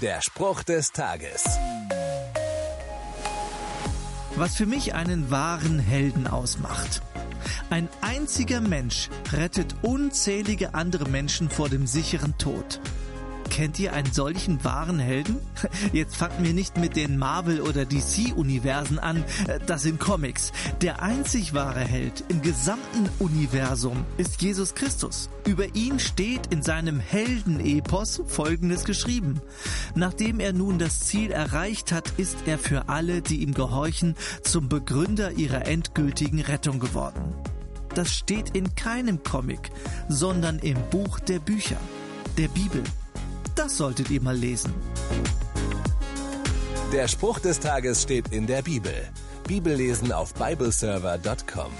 Der Spruch des Tages. Was für mich einen wahren Helden ausmacht. Ein einziger Mensch rettet unzählige andere Menschen vor dem sicheren Tod. Kennt ihr einen solchen wahren Helden? Jetzt fangt mir nicht mit den Marvel- oder DC-Universen an, das sind Comics. Der einzig wahre Held im gesamten Universum ist Jesus Christus. Über ihn steht in seinem Heldenepos Folgendes geschrieben. Nachdem er nun das Ziel erreicht hat, ist er für alle, die ihm gehorchen, zum Begründer ihrer endgültigen Rettung geworden. Das steht in keinem Comic, sondern im Buch der Bücher, der Bibel. Das solltet ihr mal lesen. Der Spruch des Tages steht in der Bibel. Bibellesen auf bibleserver.com.